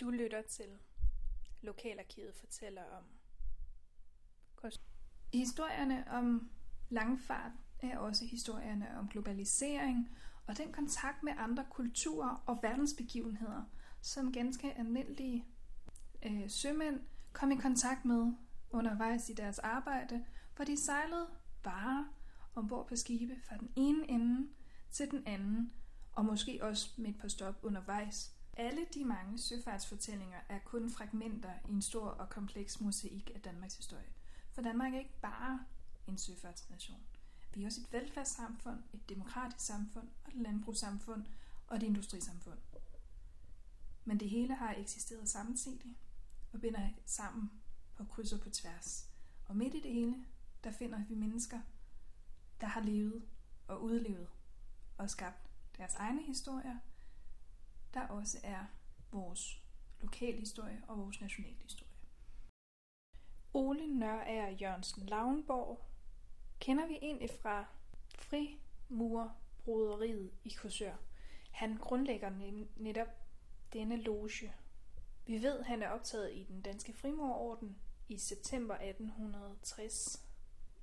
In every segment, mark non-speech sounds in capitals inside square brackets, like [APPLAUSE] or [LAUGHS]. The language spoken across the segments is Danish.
Du lytter til Lokalarkivet fortæller om Historierne om langfart er også historierne om globalisering og den kontakt med andre kulturer og verdensbegivenheder, som ganske almindelige øh, sømænd kom i kontakt med undervejs i deres arbejde, hvor de sejlede varer ombord på skibe fra den ene ende til den anden, og måske også med et par stop undervejs. Alle de mange søfartsfortællinger er kun fragmenter i en stor og kompleks mosaik af Danmarks historie. For Danmark er ikke bare en søfartsnation. Vi er også et velfærdssamfund, et demokratisk samfund, og et landbrugssamfund og et industrisamfund. Men det hele har eksisteret samtidig og binder sammen på kryds og på tværs. Og midt i det hele, der finder vi mennesker, der har levet og udlevet og skabt deres egne historier, der også er vores lokalhistorie og vores nationalhistorie. Ole Nørager Jørgensen Lavnborg kender vi egentlig fra Frimurbroderiet i Korsør. Han grundlægger netop denne loge. Vi ved, at han er optaget i den danske frimurorden i september 1860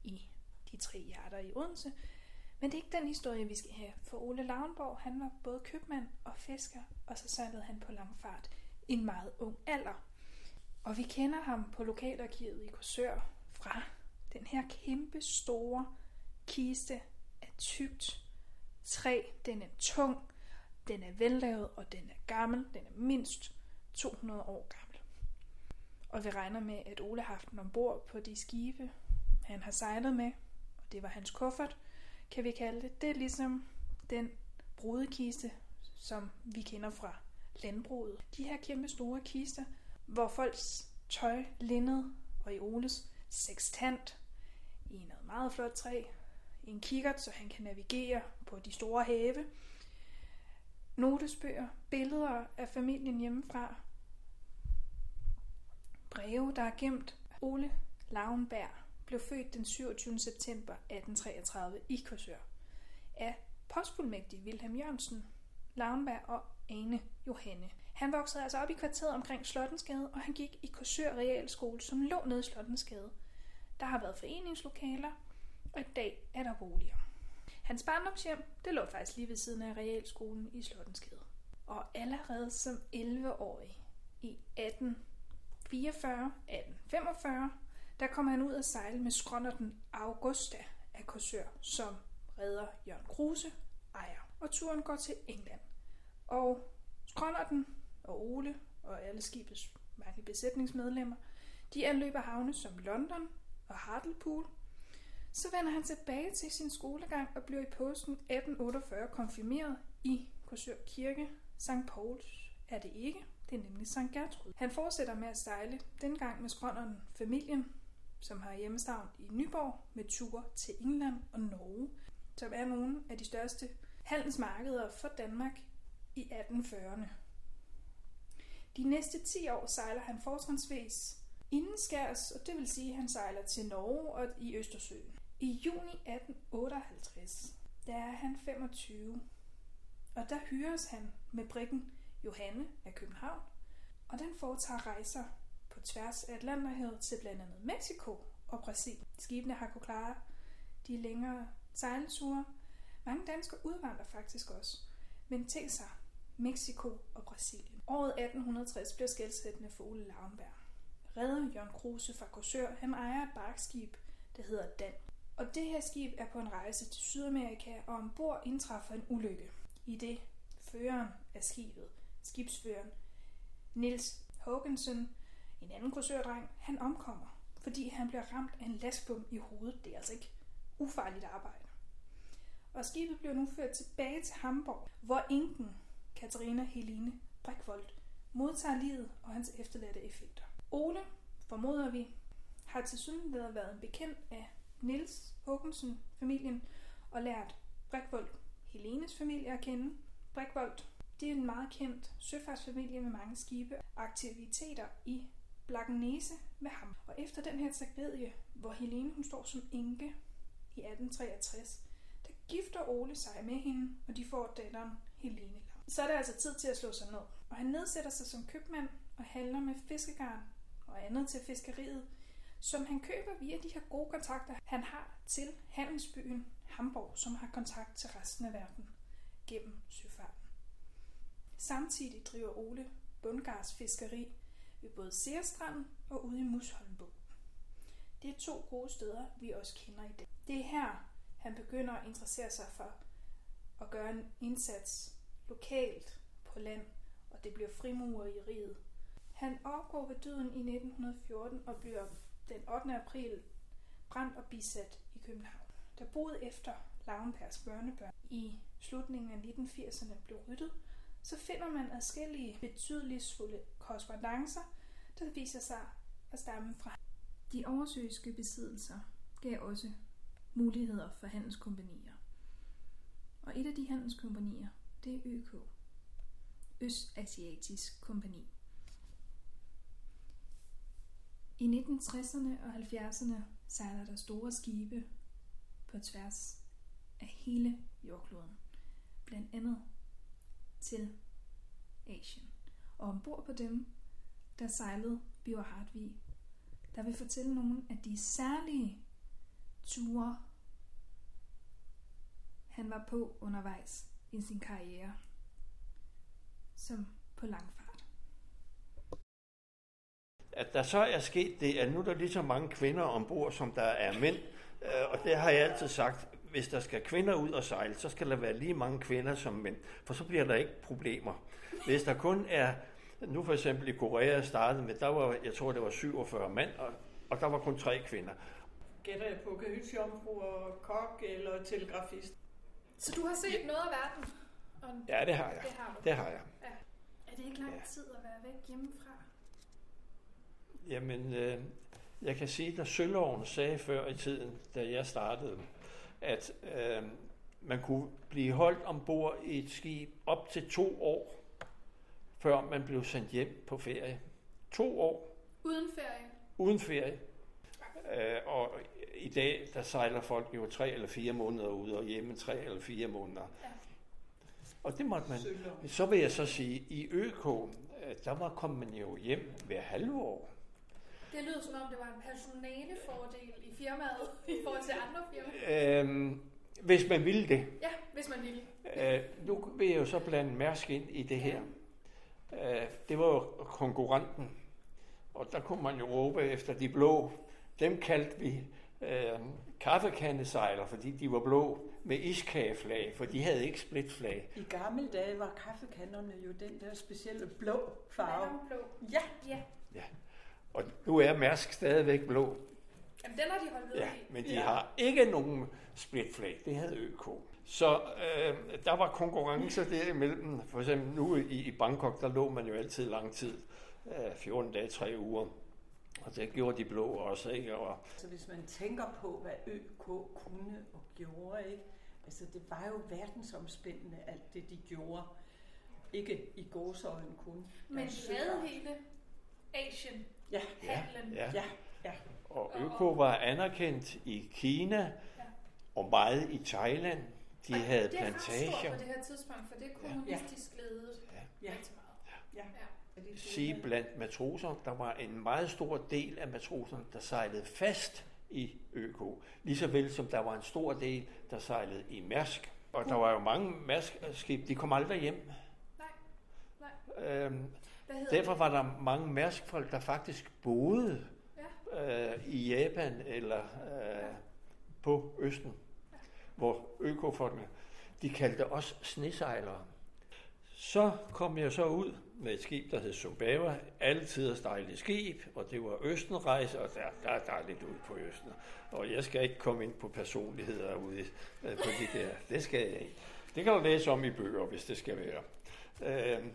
i de tre hjerter i Odense, men det er ikke den historie, vi skal have. For Ole Lavnborg, han var både købmand og fisker, og så sejlede han på langfart i en meget ung alder. Og vi kender ham på lokalarkivet i Korsør fra den her kæmpe store kiste af tykt træ. Den er tung, den er vellavet, og den er gammel. Den er mindst 200 år gammel. Og vi regner med, at Ole har haft den ombord på de skibe, han har sejlet med, og det var hans kuffert, kan vi kalde det. Det er ligesom den brudekiste, som vi kender fra landbruget. De her kæmpe store kister, hvor folks tøj, linned og i Oles sextant i noget meget flot træ, i en kikkert, så han kan navigere på de store have, notesbøger, billeder af familien hjemmefra, breve, der er gemt. Ole Lauenberg blev født den 27. september 1833 i Korsør af postfuldmægtig Wilhelm Jørgensen, Lauenberg og Ane Johanne. Han voksede altså op i kvarteret omkring Slottensgade, og han gik i Korsør Realskole, som lå nede i Slottensgade. Der har været foreningslokaler, og i dag er der boliger. Hans barndomshjem, det lå faktisk lige ved siden af Realskolen i Slottensgade. Og allerede som 11-årig i 1844, 1845, der kom han ud at sejle med skrånderten Augusta af Korsør, som redder Jørgen Kruse ejer. Og turen går til England. Og skrånderten og Ole og alle skibets mange besætningsmedlemmer, de anløber havne som London og Hartlepool. Så vender han tilbage til sin skolegang og bliver i påsken 1848 konfirmeret i Korsør Kirke. St. Pauls er det ikke, det er nemlig St. Gertrud. Han fortsætter med at sejle, dengang med skrønderen familien, som har hjemmestavn i Nyborg, med ture til England og Norge, som er nogle af de største handelsmarkeder for Danmark i 1840'erne. De næste 10 år sejler han fortrinsvis indenskærs, og det vil sige, at han sejler til Norge og i Østersøen. I juni 1858, der er han 25, og der hyres han med brikken Johanne af København, og den foretager rejser på tværs af Atlanterhavet til blandt andet Mexico og Brasilien. Skibene har kunnet klare de længere sejlture. Mange danskere udvandrer faktisk også. Men tænk sig, Mexico og Brasilien. Året 1860 bliver skældsættende for Ole Lauenberg. Redder Jørgen Kruse fra Korsør, han ejer et barkskib, der hedder Dan. Og det her skib er på en rejse til Sydamerika, og ombord indtræffer en ulykke. I det føreren af skibet, skibsføreren Nils Hågensen, en anden kursørdreng, han omkommer, fordi han bliver ramt af en lastbom i hovedet. Det er altså ikke ufarligt arbejde. Og skibet bliver nu ført tilbage til Hamburg, hvor enken Katarina Helene Brikvold modtager livet og hans efterladte effekter. Ole, formoder vi, har til synligheden været en bekendt af Nils Håkensen-familien og lært Brikvold Helenes familie at kende. Brikvold, det er en meget kendt søfartsfamilie med mange skibe og aktiviteter i Blagnese med ham. Og efter den her tragedie, hvor Helene hun står som enke i 1863, der gifter Ole sig med hende, og de får datteren Helene. Så er det altså tid til at slå sig ned. Og han nedsætter sig som købmand og handler med fiskegarn og andet til fiskeriet, som han køber via de her gode kontakter, han har til handelsbyen Hamburg, som har kontakt til resten af verden gennem søfarten. Samtidig driver Ole Bundgars fiskeri ved både Seerstranden og ude i Musholmbugten. Det er to gode steder, vi også kender i dag. Det er her, han begynder at interessere sig for at gøre en indsats lokalt på land, og det bliver frimurer i riget. Han opgår ved døden i 1914 og bliver den 8. april brændt og bisat i København. Der boede efter Lauenbergs børnebørn i slutningen af 1980'erne blev ryddet, så finder man adskillige betydelige korrespondencer, den viser sig at stamme fra. De oversøiske besiddelser gav også muligheder for handelskompanier. Og et af de handelskompanier, det er ØK, Østasiatisk Kompani. I 1960'erne og 70'erne sejler der store skibe på tværs af hele jordkloden, blandt andet til Asien. Og ombord på dem, der sejlede Biver Hartvig, der vil fortælle nogle af de særlige ture, han var på undervejs i sin karriere som på langfart. At der så er sket det, at nu er der lige så mange kvinder ombord, som der er mænd, øh, og det har jeg altid sagt, hvis der skal kvinder ud og sejle, så skal der være lige mange kvinder som mænd, for så bliver der ikke problemer. Hvis der kun er, nu for eksempel i Korea startede med, der var, jeg tror det var 47 mænd, og, og der var kun tre kvinder. Gætter jeg på kahytjomfru og kok eller telegrafist. Så du har set ja. noget af verden? Og ja, det har jeg. Det har, du. det har jeg. Ja. Er det ikke lang tid at være væk hjemmefra? Jamen, øh, jeg kan sige, at Sølloven sagde før i tiden, da jeg startede, at øh, man kunne blive holdt ombord i et skib op til to år, før man blev sendt hjem på ferie. To år. Uden ferie? Uden ferie. Øh, og i dag, der sejler folk jo tre eller fire måneder ud, og hjemme tre eller fire måneder. Ja. Og det måtte man. Så vil jeg så sige, i ØK, øh, der var kom man jo hjem hver halve år. Det lyder som om, det var en personalefordel i firmaet i forhold til andre firmaer. Øhm, hvis man ville det. Ja, hvis man ville. Øh, nu vil jeg jo så blande Mærsk ind i det her. Øh, det var jo konkurrenten, og der kunne man jo råbe efter de blå. Dem kaldte vi øh, kaffekandesejler, fordi de var blå med iskageflag, for de havde ikke splitflag. I gamle dage var kaffekanderne jo den der specielle blå farve. blå. Ja. ja. ja. Og nu er Mærsk stadigvæk blå. Jamen, den har de holdt ved ja, men de ja. har ikke nogen splitflag. Det havde ØK. Så øh, der var konkurrencer derimellem. For eksempel nu i, i Bangkok, der lå man jo altid lang tid. Øh, 14 dage, 3 uger. Og det gjorde de blå også, ikke? Og... Så hvis man tænker på, hvad ØK kunne og gjorde, ikke? Altså, det var jo verdensomspændende, alt det, de gjorde. Ikke i gåsøjne kun. Men de havde hele Asien. Ja. Handlen. Ja. ja. ja. Og Øko var anerkendt i Kina ja. og meget i Thailand. De og havde det plantager. Det er stort på det her tidspunkt, for det er kommunistisk ja. ledet ja. Ja. Ja. ja. Sige blandt matroser, der var en meget stor del af matroserne, der sejlede fast i ØK. Ligeså vel som der var en stor del, der sejlede i Mærsk. Og der var jo mange Mærsk-skib, de kom aldrig hjem. Nej, nej. Øhm, derfor var der mange Mærsk-folk, der faktisk boede ja. øh, i Japan eller øh, på Østen, ja hvor økofolkene, de kaldte os snesejlere. Så kom jeg så ud med et skib, der hed Sobava, Altid at stejle skib, og det var Østenrejse, og der, der er dejligt ud på Østen. Og jeg skal ikke komme ind på personligheder ude øh, på de der. Det skal jeg ikke. Det kan du læse om i bøger, hvis det skal være. Øh,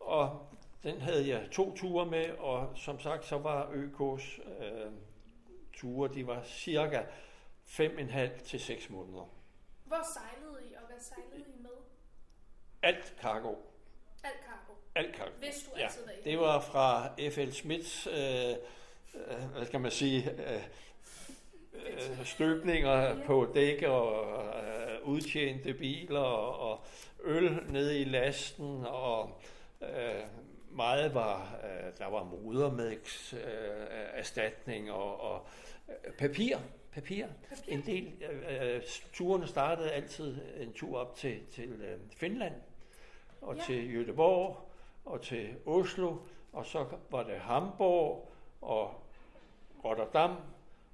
og den havde jeg to ture med, og som sagt, så var ØK's øh, ture, de var cirka 5,5 til 6 måneder. Hvor sejlede I, og hvad sejlede I med? Alt cargo. Alt cargo? Alt cargo. Hvis du ja, altid var Det var fra F.L. Smiths, øh, øh, hvad skal man sige, øh, øh, støbninger ja. på dæk og øh, udtjente biler og, og øl nede i lasten og Øh, meget var, øh, der var modermælks øh, og, og øh, papir. Papir. Papir. En del. Øh, turene startede altid en tur op til, til øh, Finland og Ja. til Göteborg og til Oslo, og så var det Hamburg og Rotterdam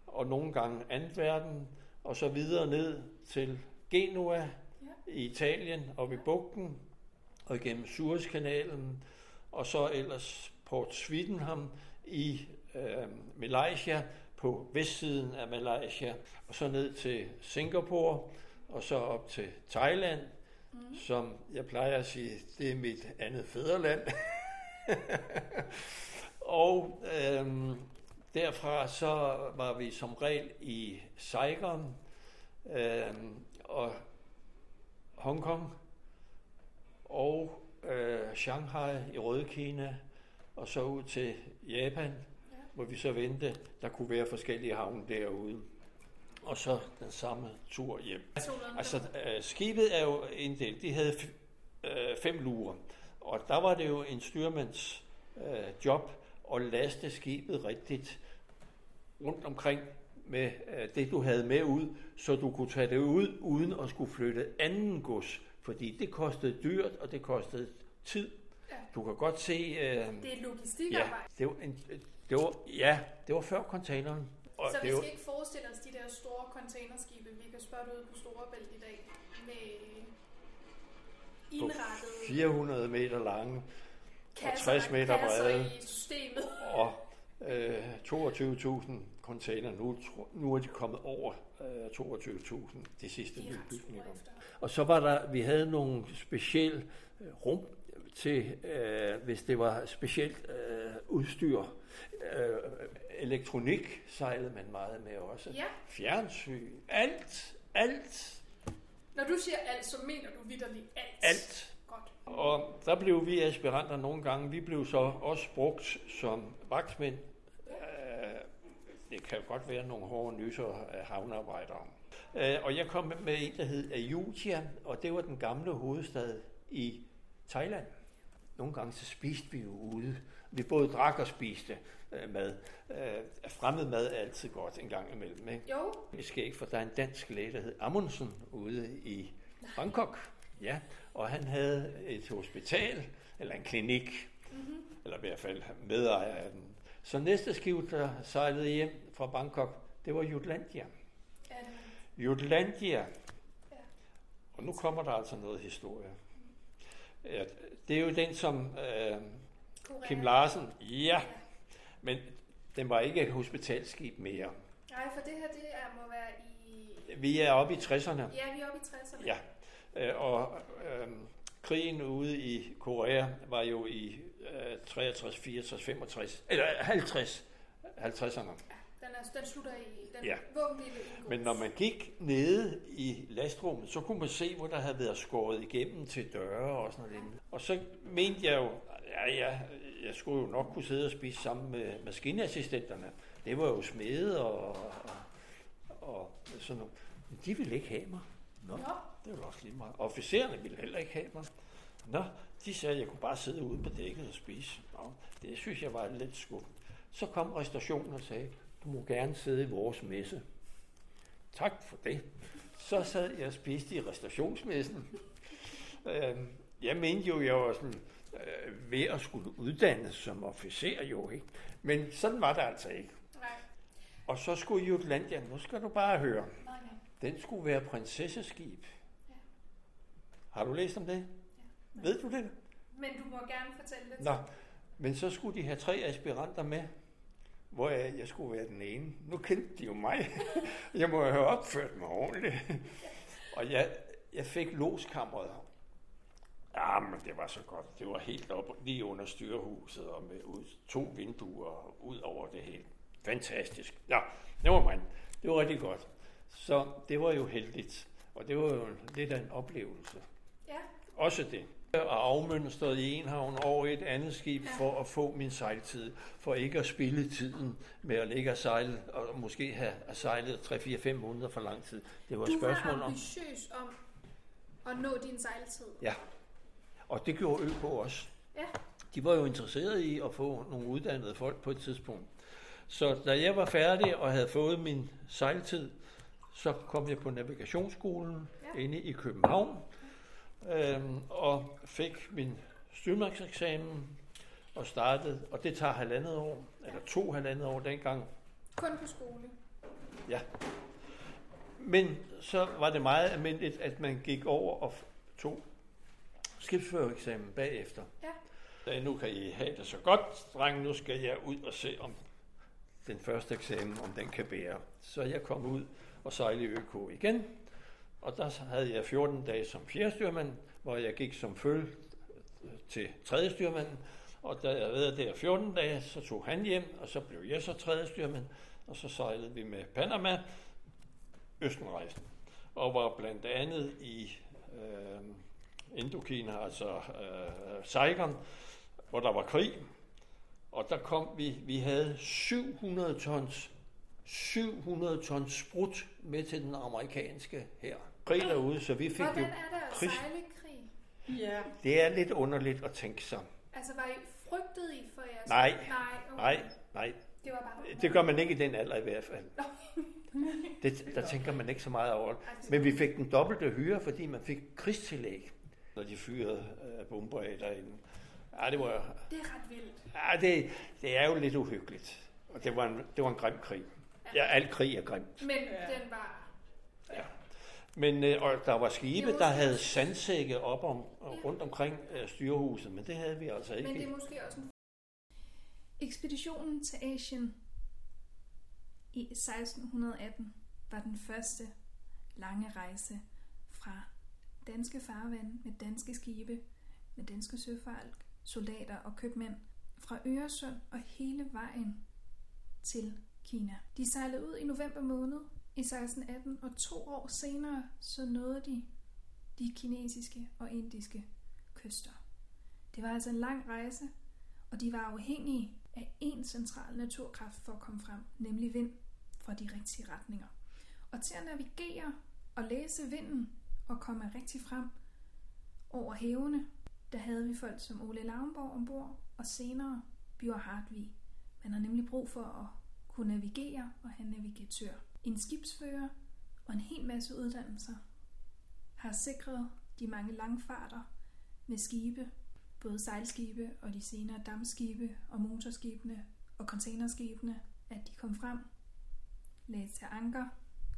og nogle gange Antwerpen, og så videre ned til Genua Ja. i Italien og ved bugten, og igennem Suezkanalen, og så ellers Port Swindenham i øh, Malaysia, på vestsiden af Malaysia, og så ned til Singapore, og så op til Thailand, mm. som jeg plejer at sige, det er mit andet fædreland. [LAUGHS] og øhm, derfra så var vi som regel i Saigon øhm, og Hongkong og øh, Shanghai i Rødkina og så ud til Japan, Ja. Hvor vi så vendte. Der kunne være forskellige havne derude. Og så den samme tur hjem. Altså, øh, skibet er jo inddelt. De havde øh, fem lurer, og der var det jo en styrmands øh, job at laste skibet rigtigt rundt omkring med øh, det, du havde med ud, så du kunne tage det ud, uden at skulle flytte anden gods. Fordi det kostede dyrt, og det kostede tid. Ja. Du kan godt se... Øh, det er et ja, logistikarbejde. det var, en, det var, ja, det var før containeren. Og Så vi det var, skal ikke forestille os de der store containerskibe, vi kan spørge ud på Storebælt i dag, med indrettet 400 meter lange kasser, 60 meter brede. i systemet. og øh, 22.000 container. Nu, nu er de kommet over øh, 22.000 de sidste De er bygninger. Og så var der, vi havde nogle specielle øh, rum til, øh, hvis det var specielt øh, udstyr. Øh, elektronik sejlede man meget med også. Ja, Fjernsyn, alt, alt, når du siger alt, så mener du vidderligt alt. alt. Godt. Og der blev vi aspiranter nogle gange. Vi blev så også brugt som vagtmænd. Øh, Det kan jo godt være nogle hårde nyser af havnearbejdere. Øh, Og jeg kom med en, der hed Ayutthaya, og det var den gamle hovedstad i Thailand. Nogle gange så spiste vi jo ude. Vi både drak og spiste øh, mad. Øh, Fremmed mad er altid godt en gang imellem. Ikke? Jo, Det skal ikke, for der er en dansk læge, der hed Amundsen ude i Bangkok. Ja, og han havde et hospital, eller en klinik, mm-hmm. eller i hvert fald medejer af den. Så næste skib, der sejlede hjem fra Bangkok, det var Jutlandia. ja, Jutlandia. Ja. Og nu kommer der altså noget historie. Ja, Det er jo den, som øh. Kim Larsen, ja, men den var ikke et hospitalskib mere. Nej, for det her, det er, må være i... Vi er oppe i 60'erne. Ja, vi er oppe i 60'erne. Ja, øh, og øh, krigen ude i Korea var jo i øh, 63, 64, 65, eller 50, 50'erne. Ja, er, den slutter i... Den Ja. Men når man gik nede i lastrummet, så kunne man se, hvor der havde været skåret igennem til døre og sådan noget. Og så mente jeg jo, ja, ja, jeg skulle jo nok kunne sidde og spise sammen med maskinassistenterne. Det var jo smede og, og, og sådan noget. Men de ville ikke have mig. Nå, Nå, det var også lige meget. Officererne ville heller ikke have mig. Nå, de sagde, at jeg kunne bare sidde ude på dækket og spise. Nå, det synes jeg var lidt skuffet. Så kom restaurationen og sagde, du må gerne sidde i vores messe. Tak for det. Så sad jeg og spiste i restaurationsmessen. Øhm, Jeg mente jo, jeg var sådan, øh, ved at skulle uddannes som officer jo, ikke? Men sådan var det altså ikke. nej. Og så skulle Jutlandia, nu skal du bare høre, Nej, nej. den skulle være prinsesseskib. Ja. Har du læst om det? Ja. Ved du det? Men du må gerne fortælle det. Nå, men så skulle de have tre aspiranter med, hvor jeg, jeg skulle være den ene. Nu kendte de jo mig. [LAUGHS] jeg må have opført mig ordentligt. Og jeg, jeg fik loskammeret. Ja, men det var så godt. Det var helt op lige under styrehuset og med ud, to vinduer ud over det hele. Fantastisk. Ja, det var man. Det var rigtig godt. Så det var jo heldigt. Og det var jo lidt af en oplevelse. Ja, Også det. Og afmønstret i en havn over et andet skib for at få min sejltid. For ikke at spille tiden med at ligge og sejle, og måske have sejlet 3-4-5 måneder for lang tid. Det var et du spørgsmål var om. ambitiøs om at nå din sejltid. Ja. Og det gjorde ØK også. Ja. De var jo interesserede i at få nogle uddannede folk på et tidspunkt. Så da jeg var færdig og havde fået min sejltid, så kom jeg på navigationsskolen ja. inde i København øhm, og fik min styrmærkseksamen og startede, og det tager halvandet år, eller to halvandet år dengang. Kun på skole? Ja. Men så var det meget almindeligt, at man gik over og tog skibsførereksamen bagefter. Ja. Da nu kan I have det så godt, dreng, nu skal jeg ud og se, om den første eksamen, om den kan bære. Så jeg kom ud og sejlede i ØK igen, og der havde jeg 14 dage som fjerdestyrmand, hvor jeg gik som følge til tredje styrmanden, og da jeg havde der 14 dage, så tog han hjem, og så blev jeg så tredje styrmand, og så sejlede vi med Panama, Østenrejsen, og var blandt andet i øh, Indokina, altså øh, Saigon, hvor der var krig, og der kom vi, vi havde 700 tons 700 tons sprut med til den amerikanske her. Krig derude, så vi fik Hvordan jo er det at krig. sejle krig? Ja. Det er lidt underligt at tænke sig. Altså, var I frygtet I for jeres... Nej. Nej, okay. Nej, nej. Det var bare... Det gør man ikke i den alder i hvert fald. [LAUGHS] Det, der tænker man ikke så meget over. Men vi fik den dobbelte hyre, fordi man fik krigstillæg, når de fyrede øh, bomber af derinde. Ja, det var, Det er ret vildt. ja, det, det er jo lidt uhyggeligt. Og det var en, det var en grim krig. Ja, al krig er grimt. Men Ja. den var... Men øh, og der var skibe, der havde sandsække op om, rundt omkring øh, styrehuset, men det havde vi altså ikke. Men det er måske også en... Ekspeditionen til Asien i 1618 var den første lange rejse fra danske farvand med danske skibe, med danske søfolk, soldater og købmænd fra Øresund og hele vejen til Kina. De sejlede ud i november måned i 1618, og to år senere så nåede de de kinesiske og indiske kyster. Det var altså en lang rejse, og de var afhængige af én central naturkraft for at komme frem, nemlig vind fra de rigtige retninger. Og til at navigere og læse vinden og komme rigtig frem over havene, der havde vi folk som Ole Lavnborg ombord, og senere Bjørn Hartvig. Man har nemlig brug for at kunne navigere og have navigatør. En skibsfører og en hel masse uddannelser har sikret de mange langfarter med skibe, både sejlskibe og de senere dammskibe og motorskibene og containerskibene, at de kom frem, lagde til anker,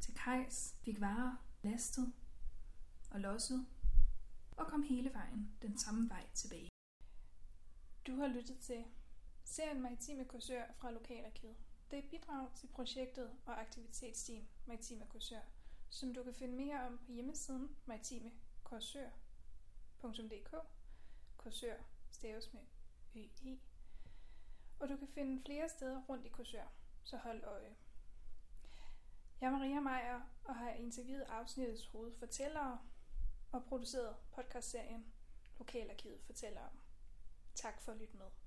til kajs, fik varer lastet og losset og kom hele vejen den samme vej tilbage. Du har lyttet til serien Maritime Korsør fra Lokalarkivet. Det er et bidrag til projektet og aktivitetsteam Maritime Korsør, som du kan finde mere om på hjemmesiden maritimekorsør.dk. Korsør staves med ø e. Og du kan finde flere steder rundt i Korsør, så hold øje. Jeg er Maria Meier og har interviewet afsnittets hovedfortællere og produceret podcastserien Lokalarkivet fortæller om. Tak for at lytte med.